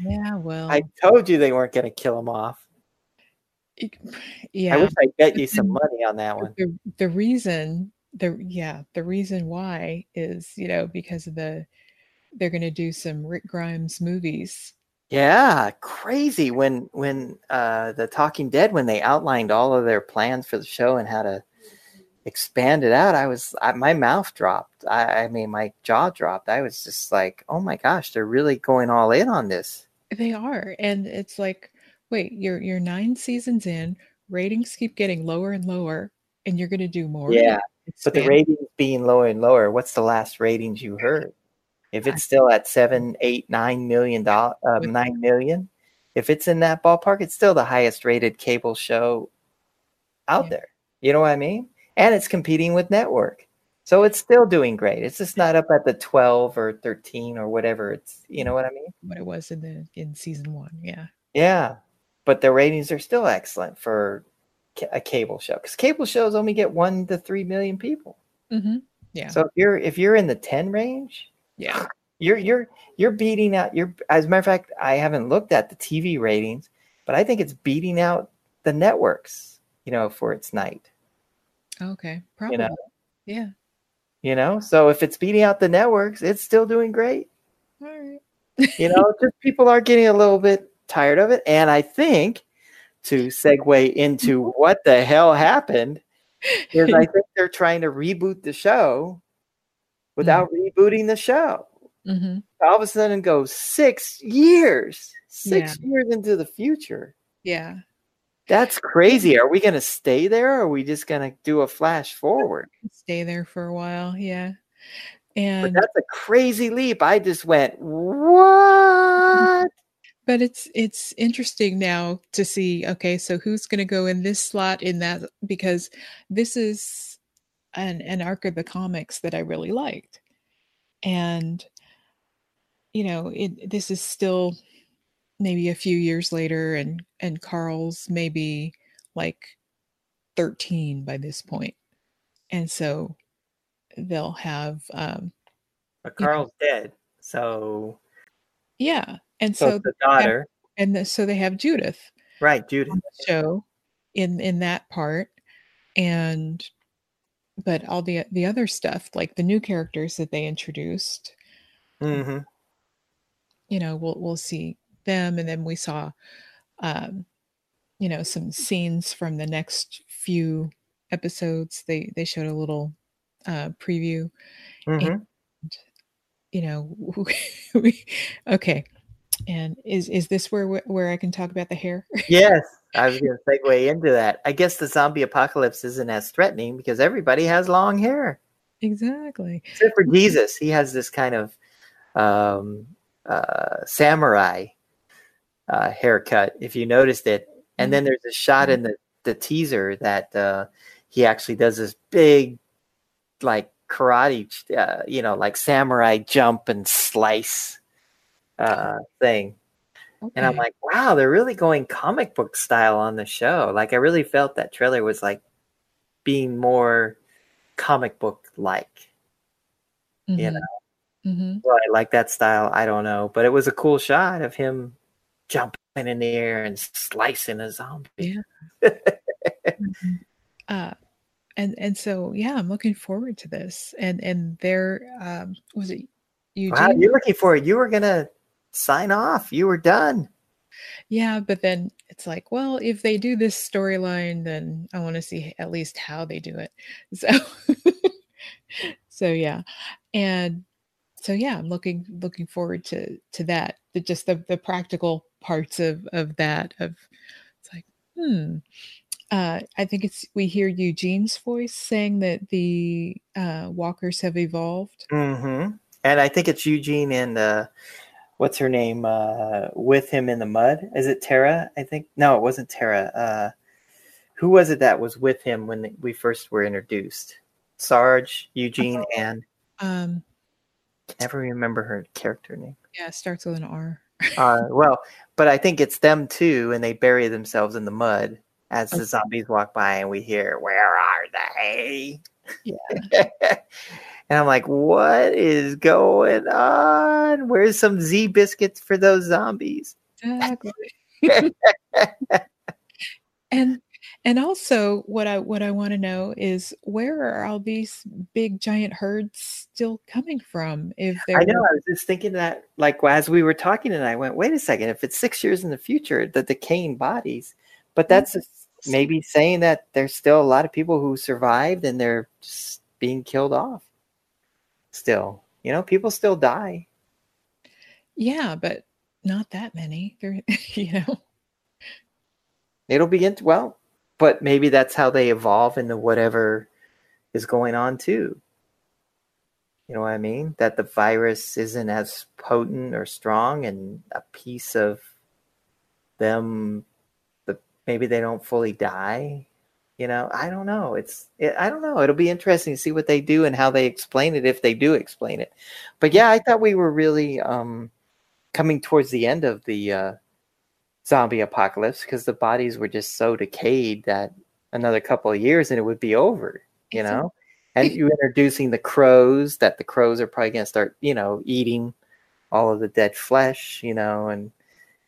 Yeah. Well. I told you they weren't going to kill him off. it- I wish I'd bet you some money on that one. the the reason the yeah the reason why is you know because of the they're going to do some Rick Grimes movies. Yeah, crazy when when uh the Talking Dead when they outlined all of their plans for the show and how to expand it out. I was I, my mouth dropped. I, I mean my jaw dropped. I was just like, oh my gosh, they're really going all in on this. They are, and it's like, wait, you're you're nine seasons in, ratings keep getting lower and lower, and you're going to do more. Yeah, But the ratings being lower and lower, what's the last ratings you heard? If it's still at seven, eight, nine million dollars, um, nine million, if it's in that ballpark, it's still the highest rated cable show out Yeah. there. You know what I mean? And it's competing with network, so it's still doing great. It's just not up at the twelve or thirteen or whatever. It's you know what I mean? what it was in the in season one. Yeah. Yeah. but the ratings are still excellent for a cable show because cable shows only get one to three million people. hmm Yeah. So if you're if you're in the ten range, yeah. you're you're you're beating out. You're as a matter of fact, I haven't looked at the TV ratings, but I think it's beating out the networks. You know, for its night. Okay. Probably. You know, Yeah. You know. So if it's beating out the networks, it's still doing great. All right. you know, just people are getting a little bit tired of it. And I think to segue into what the hell happened is I think they're trying to reboot the show without rebooting the show. hmm All of a sudden goes six years, six years into the future. Yeah. That's crazy. Are we going to stay there or are we just going to do a flash forward? Stay there for a while. Yeah. But And that's a crazy leap. I just went, what? but it's it's interesting now to see okay so who's going to go in this slot in that because this is an an arc of the comics that i really liked and you know it this is still maybe a few years later and and carl's maybe like 13 by this point and so they'll have um But you know, Carl's dead. So, yeah and so so the daughter, and the, so they have judith right, Judith. on the show in in that part and but all the the other stuff like the new characters that they introduced hmm you know we'll we'll see them and then we saw um you know some scenes from the next few episodes. They they showed a little uh preview hmm you know we, okay. And is is this where where i can talk about the hair? Yes, I was going to segue into that. I guess the zombie apocalypse isn't as threatening because everybody has long hair, exactly. Except for Jesus. He has this kind of um, uh, samurai uh, haircut, if you noticed it. And then there's a shot in the, the teaser that uh, he actually does this big, like karate, uh, you know, like samurai jump and slice uh, thing. And I'm like, wow, they're really going comic book style on the show. Like, I really felt that trailer was like being more comic book like. You Mhm. know, Mhm. well, I like that style. I don't know, but it was a cool shot of him jumping in the air and slicing a zombie. Yeah. Mhm. uh and and so yeah i'm looking forward to this and and there um was it Wow, you're looking for it. You were gonna sign off. You were done. yeah but then it's like well if they do this storyline then i want to see at least how they do it so so yeah and so yeah i'm looking looking forward to to that the, just the the practical parts of of that of it's like hmm uh i think it's we hear eugene's voice saying that the uh walkers have evolved Mm-hmm. And I think it's Eugene and uh, what's her name uh, with him in the mud. Is it Tara? I think no, it wasn't Tara. Uh, who was it that was with him when we first were introduced? Sarge, Eugene, and um never remember her character name. yeah it starts with an r Uh, well, but I think it's them too, and they bury themselves in the mud as the zombies walk by, and we hear, "Where are they?" yeah and I'm like, "What is going on? Where's some Z biscuits for those zombies?" exactly and and also what i what i want to know is where are all these big giant herds still coming from if they're I know. I was just thinking that, like, as we were talking, and I went, "Wait a second! If it's six years in the future, the decaying bodies, but mm. that's maybe saying that there's still a lot of people who survived and they're just being killed off. Still, you know, people still die." yeah but not that many they're you know it'll begin to well but maybe that's how they evolve into whatever is going on too. You know what i mean? That the virus isn't as potent or strong and a piece of them the maybe they don't fully die you know? I don't know. It's it, i don't know. It'll be interesting to see what they do and how they explain it if they do explain it. But yeah i thought we were really um coming towards the end of the uh zombie apocalypse because the bodies were just so decayed that another couple of years and it would be over, you know? And you're introducing the crows, that the crows are probably going to start, you know, eating all of the dead flesh, you know, and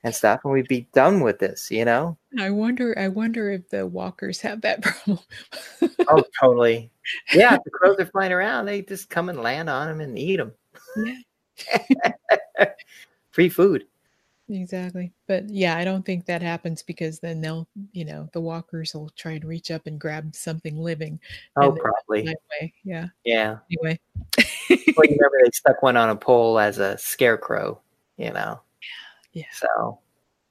and stuff, and we'd be done with this, you know? I wonder. I wonder if the walkers have that problem. Oh, totally. Yeah, the crows are flying around, they just come and land on them and eat them. yeah, Free food. Exactly. But yeah, I don't think that happens because then they'll, you know, the walkers will try and reach up and grab something living Oh, probably. Yeah. Yeah. Anyway. Well, you remember they stuck one on a pole as a scarecrow, you know? Yeah. So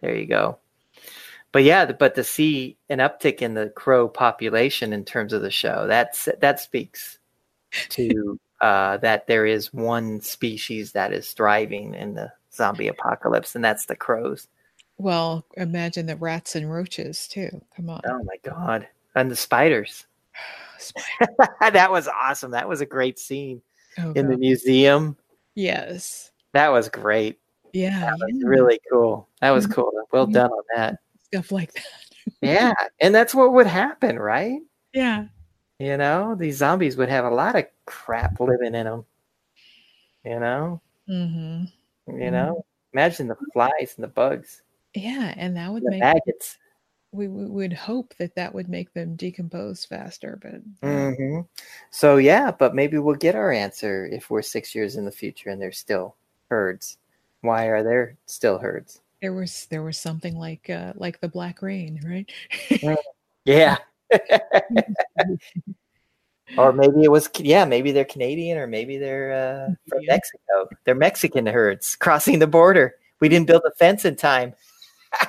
there you go. But yeah, but to see an uptick in the crow population in terms of the show, that's that speaks to uh, that there is one species that is thriving in the zombie apocalypse, and that's the crows. Well, imagine the rats and roaches too. Come on. Oh my god! And the spiders. Spider- that was awesome. That was a great scene Oh, in the museum. yes. That was great. Yeah. That was yeah. really cool. That was Mhm. cool. Well Mhm. done on that. Stuff like that. Yeah, and that's what would happen, right? Yeah. You know, these zombies would have a lot of crap living in them. You know, hmm you know. Imagine the flies and the bugs, Yeah. And that would the make, maggots. we, we would hope that that would make them decompose faster, but hmm So yeah, but maybe we'll get our answer if we're six years in the future and there's still herds. Why are there still herds? there was, there was something like, uh, like the black rain, right? Yeah. or maybe it was yeah, maybe they're Canadian or maybe they're uh, from Yeah. Mexico. They're Mexican herds crossing the border. We didn't build a fence in time.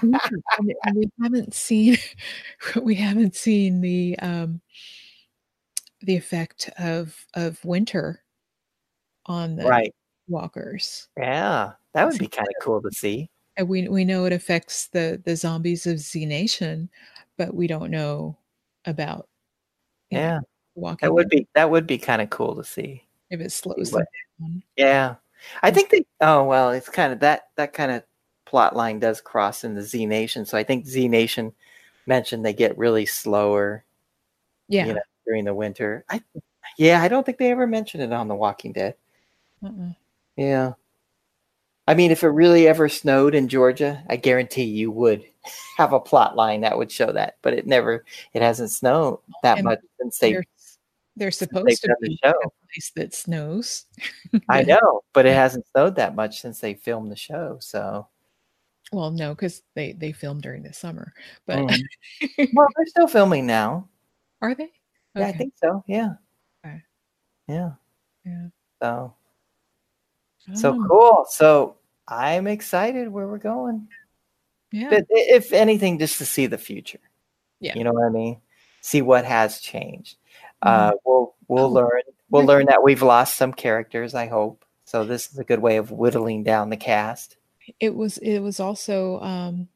Yeah, and and we haven't seen we haven't seen the um the effect of of winter on the Right. walkers Yeah. That would be kind of cool to see. and we we know it affects the the zombies of z nation but we don't know about yeah know, That would be that would be kind of cool to see. if it slows what- down. Yeah. I think they oh well, it's kind of that that kind of plot line does cross in the Z Nation. So I think Z Nation mentioned they get really slower yeah you know, during the winter. I yeah, I don't think they ever mentioned it on The Walking Dead. uh-uh. Yeah. I mean, if it really ever snowed in Georgia, I guarantee you would have a plot line that would show that. But it never, it hasn't snowed that And much since they. They're, supposed to the be show. a place that snows I know, but it hasn't snowed that much since they filmed the show. So, well no because they they film during the summer but Mhm. well, they're still filming now. are they Yeah, I think so. Yeah. Okay. Yeah. Yeah. So, so Oh, cool. So I'm excited where we're going. yeah But if anything, just to see the future. Yeah. You know what I mean? See what has changed. Uh, we'll we'll Oh, learn we'll learn that we've lost some characters. I hope. So this is a good way of whittling down the cast. It was it was also um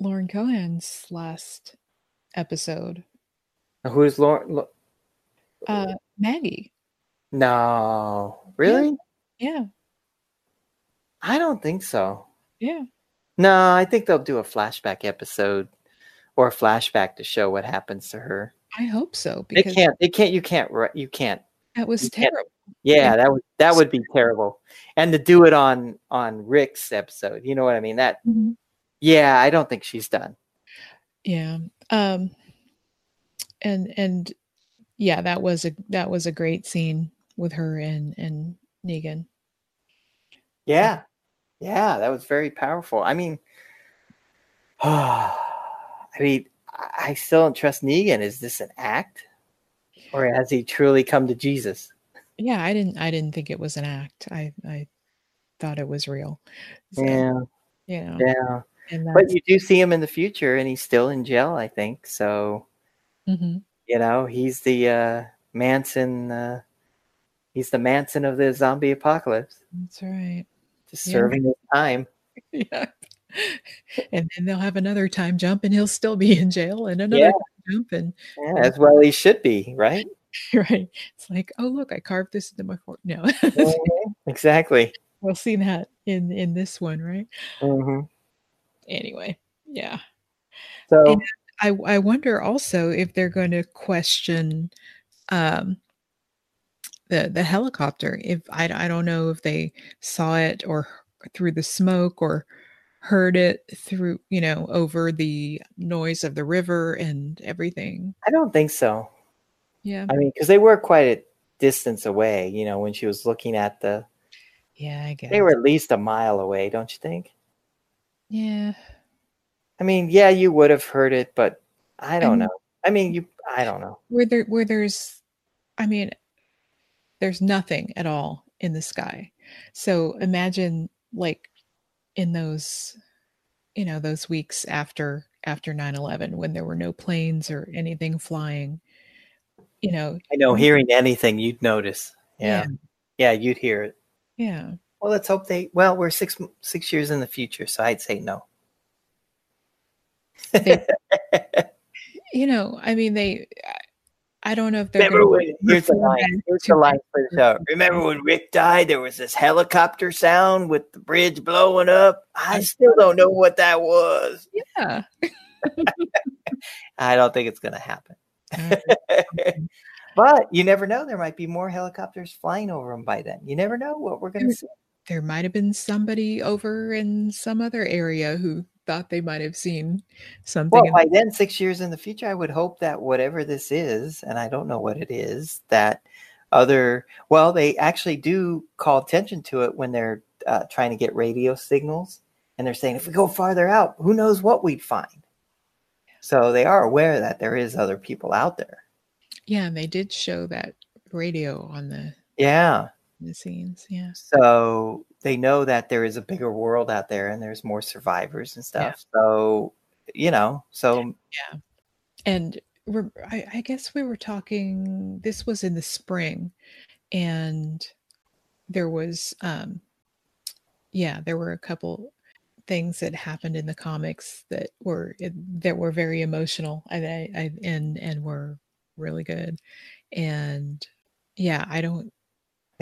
Lauren Cohan's last episode. Who's Lauren? Uh Maggie. No, really? Yeah. I don't think so. Yeah. No, I think they'll do a flashback episode or a flashback to show what happens to her. I hope so They because can't. They can't. You can't. You can't. that was terrible. Yeah, that would that would be terrible. And to do it on on Rick's episode, you know what I mean? That yeah, I don't think she's done. Yeah. Um and and yeah, that was a that was a great scene with her and and Negan. Yeah, yeah, that was very powerful. I mean, I mean, I still don't trust Negan. Is this an act, or has he truly come to Jesus? Yeah, I didn't I didn't think it was an act. I I thought it was real. So, Yeah, you know, yeah. and But you do see him in the future, and he's still in jail. I think so. mhm. You know, he's the uh, Manson. Uh, he's the Manson of the zombie apocalypse, that's right. just Yeah. serving his time. Yeah. And then they'll have another time jump and he'll still be in jail and another Yeah. time jump and Yeah, as well he should be, right? right. It's like, oh look, I carved this into my fork. No. Mhm, exactly. we'll see that in in this one, right? hmm Anyway. Yeah. So And I I wonder also if they're going to question um the the helicopter. If I I don't know if they saw it or through the smoke or heard it through, you know, over the noise of the river and everything. I don't think so. Yeah. I mean, because they were quite a distance away. You know, when she was looking at the, Yeah, I guess. they were at least a mile away, don't you think? Yeah. I mean, yeah, you would have heard it, but I don't know. I mean, you, I don't know. Where there where there's I mean there's nothing at all in the sky. So imagine like in those you know those weeks after after 9/11 when there were no planes or anything flying. You know, I know. Hearing anything, you'd notice. Yeah, yeah. yeah, you'd hear it. Yeah. Well, let's hope they. Well, we're six six years in the future, so I'd say no. They- You know, I mean they I- don't know if they're Remember when? Here's the line. Here's the line for the show. Remember when Rick died? There was this helicopter sound with the bridge blowing up. I still don't know what that was. Yeah. I don't think it's going to happen. But you never know. There might be more helicopters flying over them by then. You never know what we're going to see. there might have been somebody over in some other area who thought they might have seen something. Well, by then, six years in the future, I would hope that whatever this is, and I don't know what it is, that other, well, they actually do call attention to it when they're uh, trying to get radio signals. And they're saying, if we go farther out, who knows what we'd find. So they are aware that there is other people out there. yeah, and they did show that radio on the, Yeah. the scenes. Yeah. So they know that there is a bigger world out there and there's more survivors and stuff. So, you know, so yeah. And we're, I, I guess we were talking, this was in the spring, and there was, um, yeah, there were a couple things that happened in the comics that were that were very emotional and I, I and and were really good and yeah i don't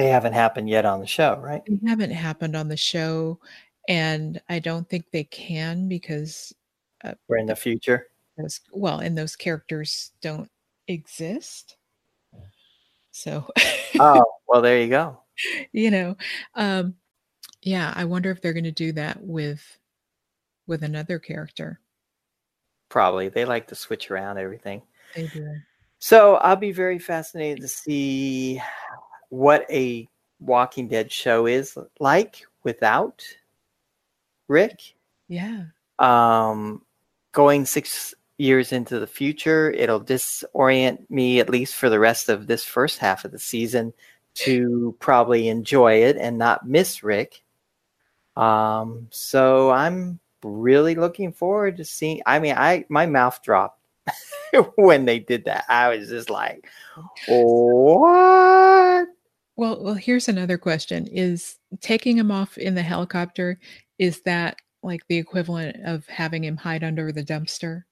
they haven't happened yet on the show, right? they haven't happened on the show and i don't think they can because We're in the future. those well and those characters don't exist so Oh, well, there you go. you know um yeah i wonder if they're going to do that with with another character Probably. They like to switch around everything. they do So I'll be very fascinated to see what a Walking Dead show is like without Rick. yeah Um, going six years into the future, it'll disorient me at least for the rest of this first half of the season to probably enjoy it and not miss Rick. Um, so I'm really looking forward to seeing. I mean, I my mouth dropped when they did that. I was just like, what? Well, well, here's another question: Is taking him off in the helicopter is that like the equivalent of having him hide under the dumpster?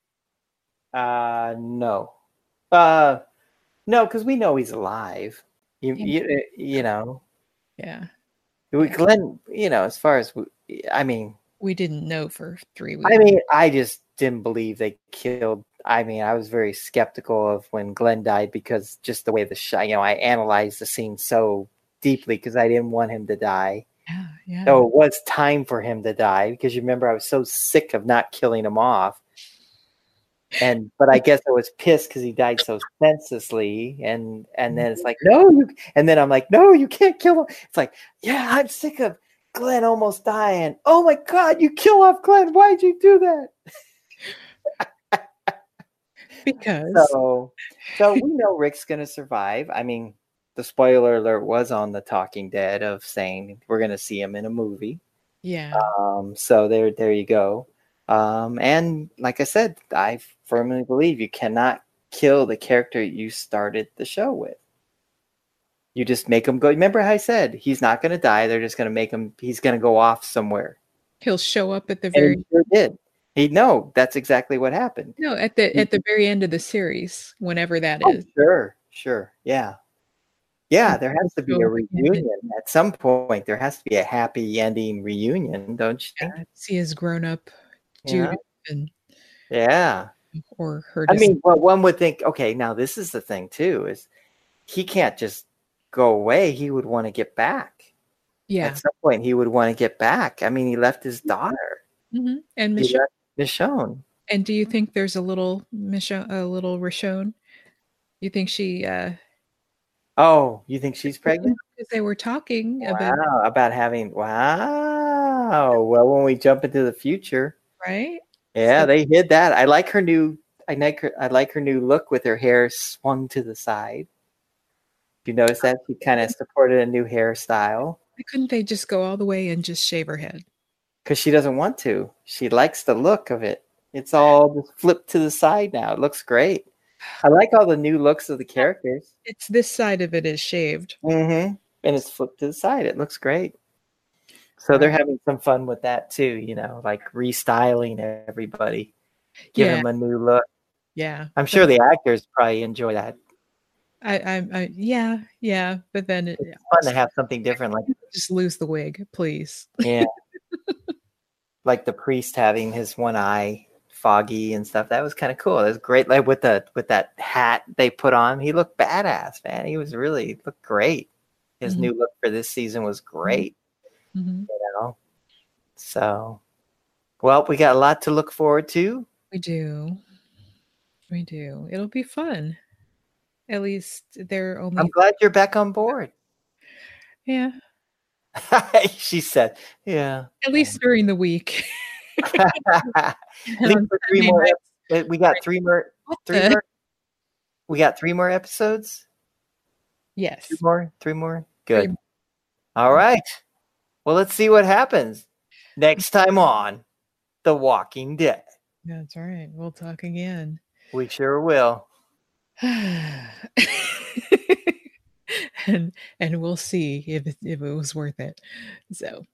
Uh, no. Uh, no, because we know he's alive. You, Yeah. you, you know, Yeah, we Yeah. Glenn. You know, as far as we, I mean, we didn't know for three weeks. I mean, I just didn't believe they killed. I mean, I was very skeptical of when Glenn died because just the way the shot. You know, I analyzed the scene so deeply because I didn't want him to die. yeah, yeah, So it was time for him to die because you remember I was so sick of not killing him off. And but I guess I was pissed because he died so senselessly, and and then it's like mm-hmm. no, you, and then I'm like no, you can't kill him. It's like yeah, I'm sick of Glenn almost dying. Oh my god, you kill off Glenn? Why'd you do that? because So so we know Rick's gonna survive. I mean, the spoiler alert was on the Talking Dead of saying we're gonna see him in a movie. yeah, Um, so there, there you go. Um, and like I said, I firmly believe you cannot kill the character you started the show with. You just make him go. Remember how I said he's not going to die. They're just going to make him. He's going to go off somewhere. he'll show up at the And very sure did. He no. That's exactly what happened. no at the at the very end of the series, whenever that Oh, is. sure, sure, yeah, yeah. There has to be a reunion at some point. There has to be a happy ending reunion, don't you think? Yeah, see his grown up Yeah. Judith even Yeah. or her. I mean, well, one would think, okay, now this is the thing too, is he can't just go away. He would want to get back. yeah, At some point, he would want to get back. I mean, he left his daughter. hmm and He Michonne. And do you think there's a little Michonne, a little Richonne? You think she? uh Oh, you think she's pregnant? Because they were talking about Wow, about having wow. Well, when we jump into the future, right. yeah, So- they hid that. I like her new. I like her. I like her new look with her hair swung to the side. You notice that she kind of supported a new hairstyle Why couldn't they just go all the way and just shave her head? Because she doesn't want to. She likes the look of it. It's all just flipped to the side now. It looks great. I like all the new looks of the characters. It's this side of it is shaved. Mm-hmm. And it's flipped to the side. It looks great. So they're having some fun with that too, you know, like restyling everybody, give Yeah. them a new look. Yeah, I'm sure the actors probably enjoy that. I, I, I, yeah, yeah. But then it, It's fun to have something different, like just lose the wig, please. yeah, like the priest having his one eye foggy and stuff. That was kind of cool. It was great. Like with the with that hat they put on, he looked badass, man. He was really looked great. His Mhm. new look for this season was great. Mhm. You know, so well, we got a lot to look forward to. We do, we do. It'll be fun. At least they're only I'm glad you're back on board. yeah. she said, "Yeah." At least during the week. At least for three more. ep- eh, We got three more. Three more. We got three more episodes. Yes. Two more. Three more. Three Good. All right. Well, let's see what happens next time on The Walking Dead. That's right. We'll talk again. We sure will. and and we'll see if it, if it was worth it. So,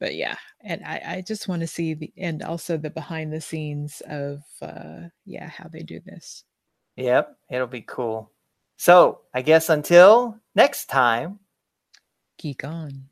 but yeah, and I I just want to see the and also the behind the scenes of uh yeah how they do this. Yep, it'll be cool. So, I guess until next time. Geek on.